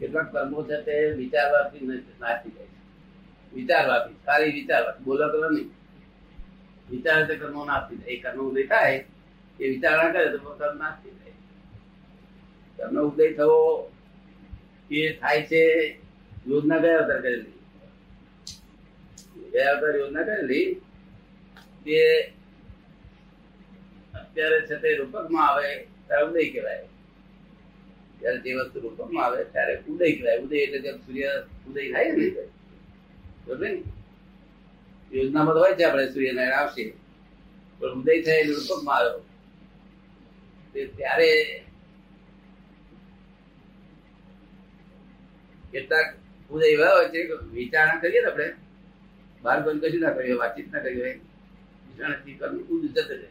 કેટલાક કર્મો છે તે વિચારવાથી ન- નાશી જાય. વિચારવાથી, સારી વિચારવાથી બોલો કરો નહીં વિચાર તે કર્મો નાશી જાય. એ કર્મ ઉદય થાય, એ વિચારણા કરે તો કર્મ નાશી જાય. કર્મનો ઉદય થવો એ થાય છે, યોજના ગયા અવતાર કરેલી? ગયા અવતાર યોજના કરેલી? તે અત્યારે છે તે રૂપકમાં આવે, ત્યારે ઉદય કહેવાય. ત્યારે જે વસ્તુ રૂપકમાં આવે ત્યારે ઉદય કહેવાય. ઉદય એટલે જેમ સૂર્ય ઉદય થાય ને બરોબર ને? યોજનામાં તો હોય છે આપણે સૂર્યનારાયણ આવશે. પણ ઉદય થાય એટલે રૂપકમાં આવ્યો ત્યારે કેટલાક ઉદય એવા હોય છે વિચારણા કરીએ ને આપણે. બાર બંધ કશું ના કરીએ, વાતચીત ના કરીએ. વિચારણાથી કરવું ઉદ જતું રહે.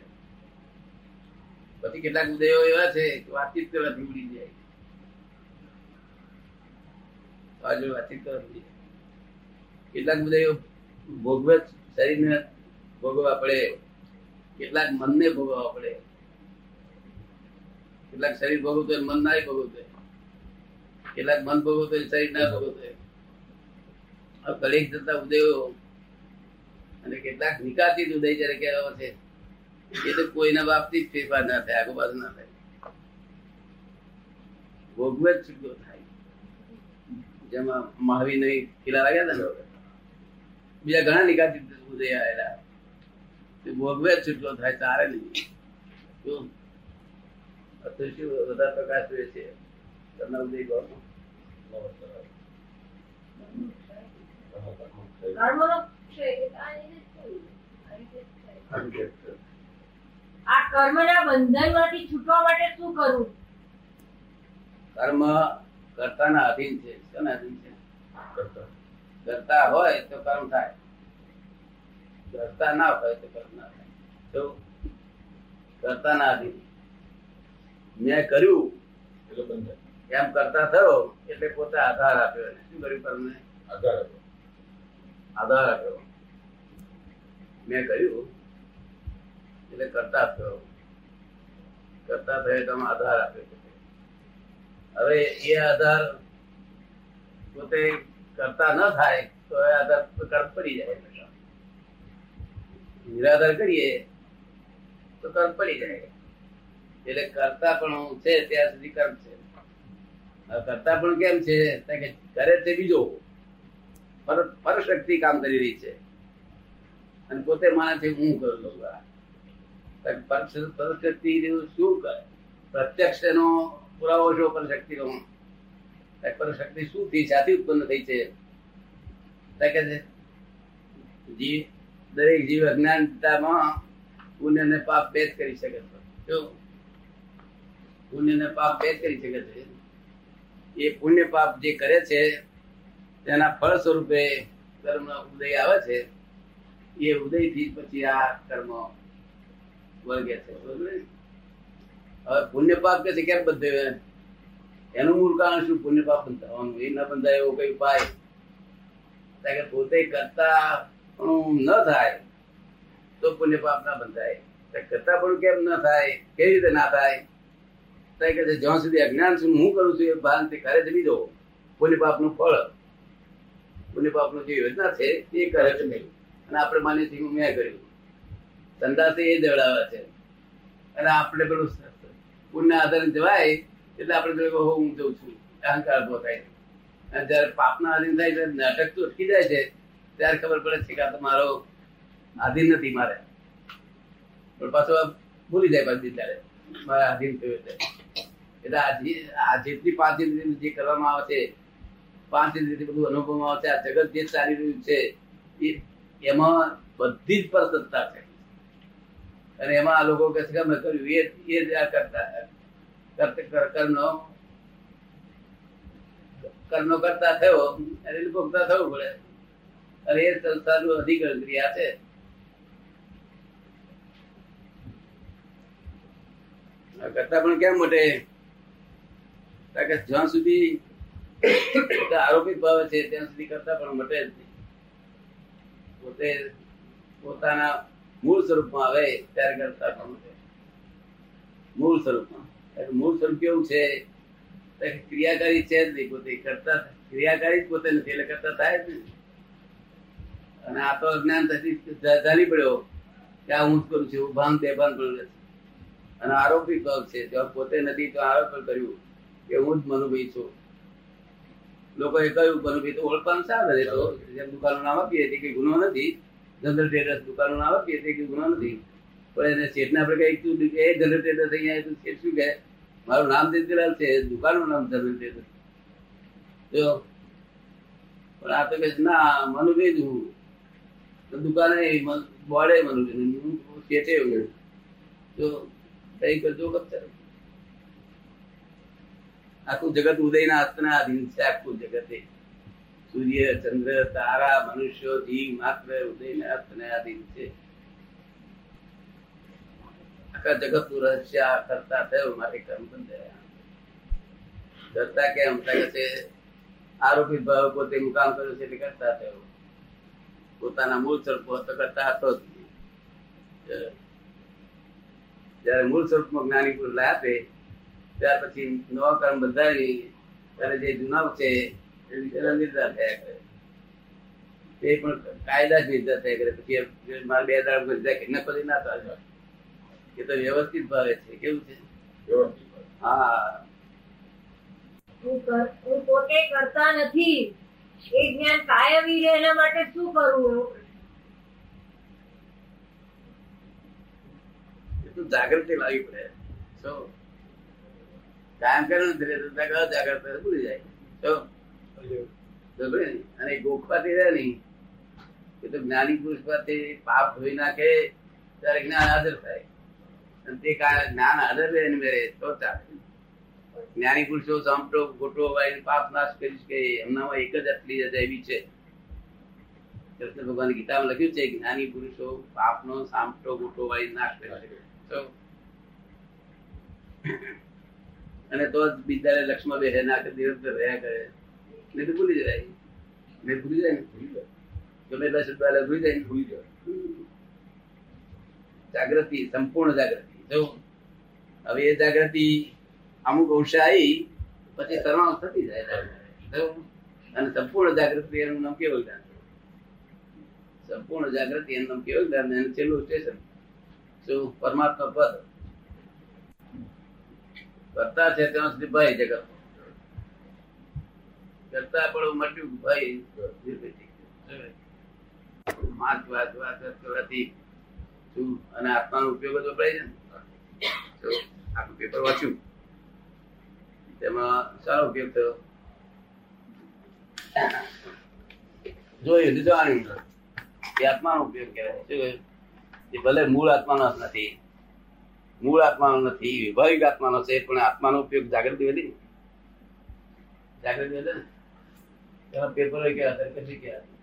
પછી કેટલાક ઉદયો એવા છે કે વાતચીત કરવાથી ઉડી જાય. બાજુ વાતચીત કરવી કેટલાક બધા ભોગવે શરીરને ભોગવવા પડે. કેટલાક મનને ભોગવવા પડે. કેટલાક શરીર ભોગવતું મન ના ભોગવતું કેટલાક મન ભોગવતું શરીર ના ભોગવતું કલેશ થતા ઉદયો અને કેટલાક નિકાતી ઉદય જયારે કહેવા છે, એ તો કોઈના બાપથી જ ફેરફાર ના થાય આગળ બાજુ ના થાય. ભોગવે જ છૂટકો થાય. જેમાં મહાવીર ને કિલ્લા લાગ્યા હતા ને બીજા ઘણા નિકાસી ઉદય આવેલા. તે ભોગવે છૂટલો થાય તારે નહીં. શું અત્યારે શું વધારે પ્રકાશ રહે છે? તમને ઉદય થાય. આ કર્મના બંધનમાંથી છૂટવા માટે શું કરવું કર્મ કર્તાના અધીન છે. કોના અધીન છે? કરતા. હોય તો કર્મ થાય. કરતા ના હોય તો કર્મ ના થાય. તો કરતાના અધીન મેં કર્યું. એટલે બંધ એમ કરતા થયો એટલે પોતે આધાર આપ્યો. શું કર્યું કર્મને આધાર આપ્યો. આધાર આપ્યો. મેં કર્યું. એટલે કરતા થયો. કરતા થયો તમે આધાર આપ્યો. હવે એ આધાર પોતે કરતા ન થાય, તો એ આધાર કર્મ પડી જાય. નિરાધાર કરીએ, તો કર્મ પડી જાય. એટલે કરતા પણ છે ત્યાં સુધી કર્મ છે. કરતા પણ કેમ છે? કે કરે તે બીજો. પર પરશક્તિ કામ કરી રહી છે. અને પોતે છે હું કરું છું? આ. પર- પરશક્તિ શું કરે? પ્રત્યક્ષ એનો પુરાવો છો પરશક્તિ પણ શક્તિ શું થઈ? સાથી ઉત્પન્ન થઈ છે. કે જીવ દરેક જીવ અજ્ઞાનતામાં પુણ્ય ને પાપ બે જ કરી શકે છે. જો પુણ્ય ને પાપ બે જ કરી શકે છે. એ પુણ્ય પાપ જે કરે છે, તેના ફળ સ્વરૂપે કર્મ ઉદય આવે છે. એ ઉદયથી પછી આ કર્મ વર્ગે છે. બરોબર? હવે પુણ્ય પાપ કે કેમ બંધાય એનું મૂળ કારણ શું? પુણ્ય પાપ બંધાવાનું. એ ન બંધાય એવો કઈ ઉપાય? કે પોતે કરતા પણ ન થાય તો પુણ્ય પાપ ના બંધાય. કરતા પણ કેમ ન થાય? કેવી રીતે ના થાય? કે જ્યાં સુધી અજ્ઞાન શું હું કરું છું એ ભાન તે કરે છે બીજો પુણ્ય પાપનું ફળ. પુણ્ય પાપનું જે યોજના છે, એ કરે છે નહીં અને આપણે માની છીએ મેં કર્યું. સંદાસે એ દેવડાવે છે. અને આપણે પેલું પુણ્ય આધારે જવાય, એટલે આપણે પેલું હું જઉં છું. અહંકાર ઊભો થાય. અને જયારે પાપના આધીન થાય ત્યારે નાટક તો અટકી જાય છે, ત્યારે ખબર પડે છે કે આ તો મારો આધીન નથી, મારે. પણ પાછો ભૂલી જાય પાછી ત્યારે. મારા આધીન થયું એટલે. એટલે આ જેટલી પાંચ ઇન્દ્રિય જે કરવામાં આવે છે, પાંચ ઇન્દ્રિય બધું અનુભવમાં આવે છે, આ જગત જે ચાલી રહ્યું છે એમાં બધી જ પરસત્તા છે. અને એમાં આ લોકો કે છે કર્યું. એ એ જ આ કરતા કર્મનો કર્મનો કરતા થયો અને ભોગતા થવું પડે. અને એ સંસારનું અધિકરણ ક્રિયા છે. કરતા પણ કેમ મોટે? કે જ્યાં સુધી આરોપી ભાવે છે, ત્યાં સુધી કરતા પણ મટે જ નહીં. પોતે પોતાના મૂળ સ્વરૂપમાં આવે ત્યારે કરતા મટે મૂળ સ્વરૂપમાં. મૂળ સ્વરૂપ કેવું છે? ક્રિયાકારી છે જ નહીં, પોતે કરતા ક્રિયાકારી જ પોતે નથી, એટલે કરતા થાય જ અને આ તો અજ્ઞાન થતી જાણી પડ્યો કે આ હું જ કરું છું ભાન તે ભાન નથી અને આરોપી ભાવ છે, જો પોતે નથી તો આરોપ કર્યું કે હું જ મનુભાઈ છું. લોકોએ કહ્યું, મનુભાઈ તો ઓળખવાનું સારું તો જેમ દુકાનનું નામ આપીએ કઈ ગુનો નથી જનરલ ટ્રેડર્સ દુકાનો આવે, કે તે ગુનો નથી. પણ એને શેઠને આપણે કઈ તું એ જનરલ ટ્રેડર્સ અહીંયા તો શેઠ શું કહે? મારું નામ દીધેલાલ છે દુકાનનું નામ જનરલ ટ્રેડર્સ જો, પણ આ તો કહે ના મનુભાઈ જ હું. તો દુકાને બોડે મનુભાઈ હું શેઠે એવું જો કઈ કરજો કપ આખું જગત ઉદયના હાથના અધીન છે, આખું જગત. સૂર્ય, ચંદ્ર, તારા, મનુષ્યો, જીવ માત્ર ઉદયના હાથના આધીન છે. આખા જગતનું રહસ્ય કરતા થયો, મારે કર્મ બંધાયા કરતા કેમ? કે આરોપી ભાવ પોતે મુકામ કર્યો છે, એટલે કરતા થયો. પોતાના મૂળ સ્વરૂપ હતો, કરતા હતો જ જયારે મૂળ સ્વરૂપમાં જ્ઞાની પુરુષ આપે ત્યાર પછી નવા કર્મ બંધાવી ત્યારે જે જુનાવ છે વ્યવસ્થિત ભાવે છે કેવું છે શું કરવું એવો પ્રશ્ન. એ તો જાગૃતિ લાવી પડે તો કાયમ કરે ને ધીરે ધીરે તરત ભૂલી જાય તો? અને ગોખવાથી રહે નહીં. એટલે જ્ઞાની પુરુષ પાસે પાપ ધોઈ નાખે, ત્યારે જ્ઞાન હાજર થાય. અને તે કા- જ્ઞાન હાજર રહે ને મેરે તો ચાલે. જ્ઞાની પુરુષો સાંભળો, ગોટો વાળી પાપ નાશ કરીશ કે એમનામાં એક જ આટલી અજાયબી છે. કૃષ્ણ ભગવાન ગીતામાં લખ્યું છે, જ્ઞાની પુરુષો પાપનો સામટો ગોટો વાળી નાશ કરી શકે. અને તો જ બીજા લક્ષ્મણ બે નાખે દિવસ રહ્યા કરે. નહીં તો ભૂલી જાય નહીં ભૂલી જાય ને ગમે એટલા શબ્દ ભૂલી જાય ને ભૂલી જાય જાગૃતિ સંપૂર્ણ જાગૃતિ જો હવે એ જાગૃતિ અમુક અંશે આવી પછી તરવાણ થતી જાય અને સંપૂર્ણ જાગૃતિ એનું નામ કેવું જ્ઞાન સંપૂર્ણ જાગૃતિ એનું નામ કેવું જ્ઞાન એનું છેલ્લું સ્ટેશન શું પરમાત્મા પદ કરતા છે ત્યાં સુધી ભાઈ જગત કરતા પણ મટ્યું ભાઈ વાત વાત વાત કરવાથી શું? અને આત્માનો ઉપયોગ જ વપરાય છે તો આખું પેપર વાંચ્યું. તેમાં સારો ઉપયોગ થયો. જોયું તો જાણ્યું કે આત્માનો ઉપયોગ કહેવાય. શું કહ્યું? એ ભલે મૂળ આત્માનો નથી. મૂળ આત્માનો નથી વિભાવિક આત્માનો છે પણ આત્માનો ઉપયોગ જાગૃતિ વધી. જાગૃતિ વધે ને? તેના પેપરો કેવા હતા કશી કેવા હતા?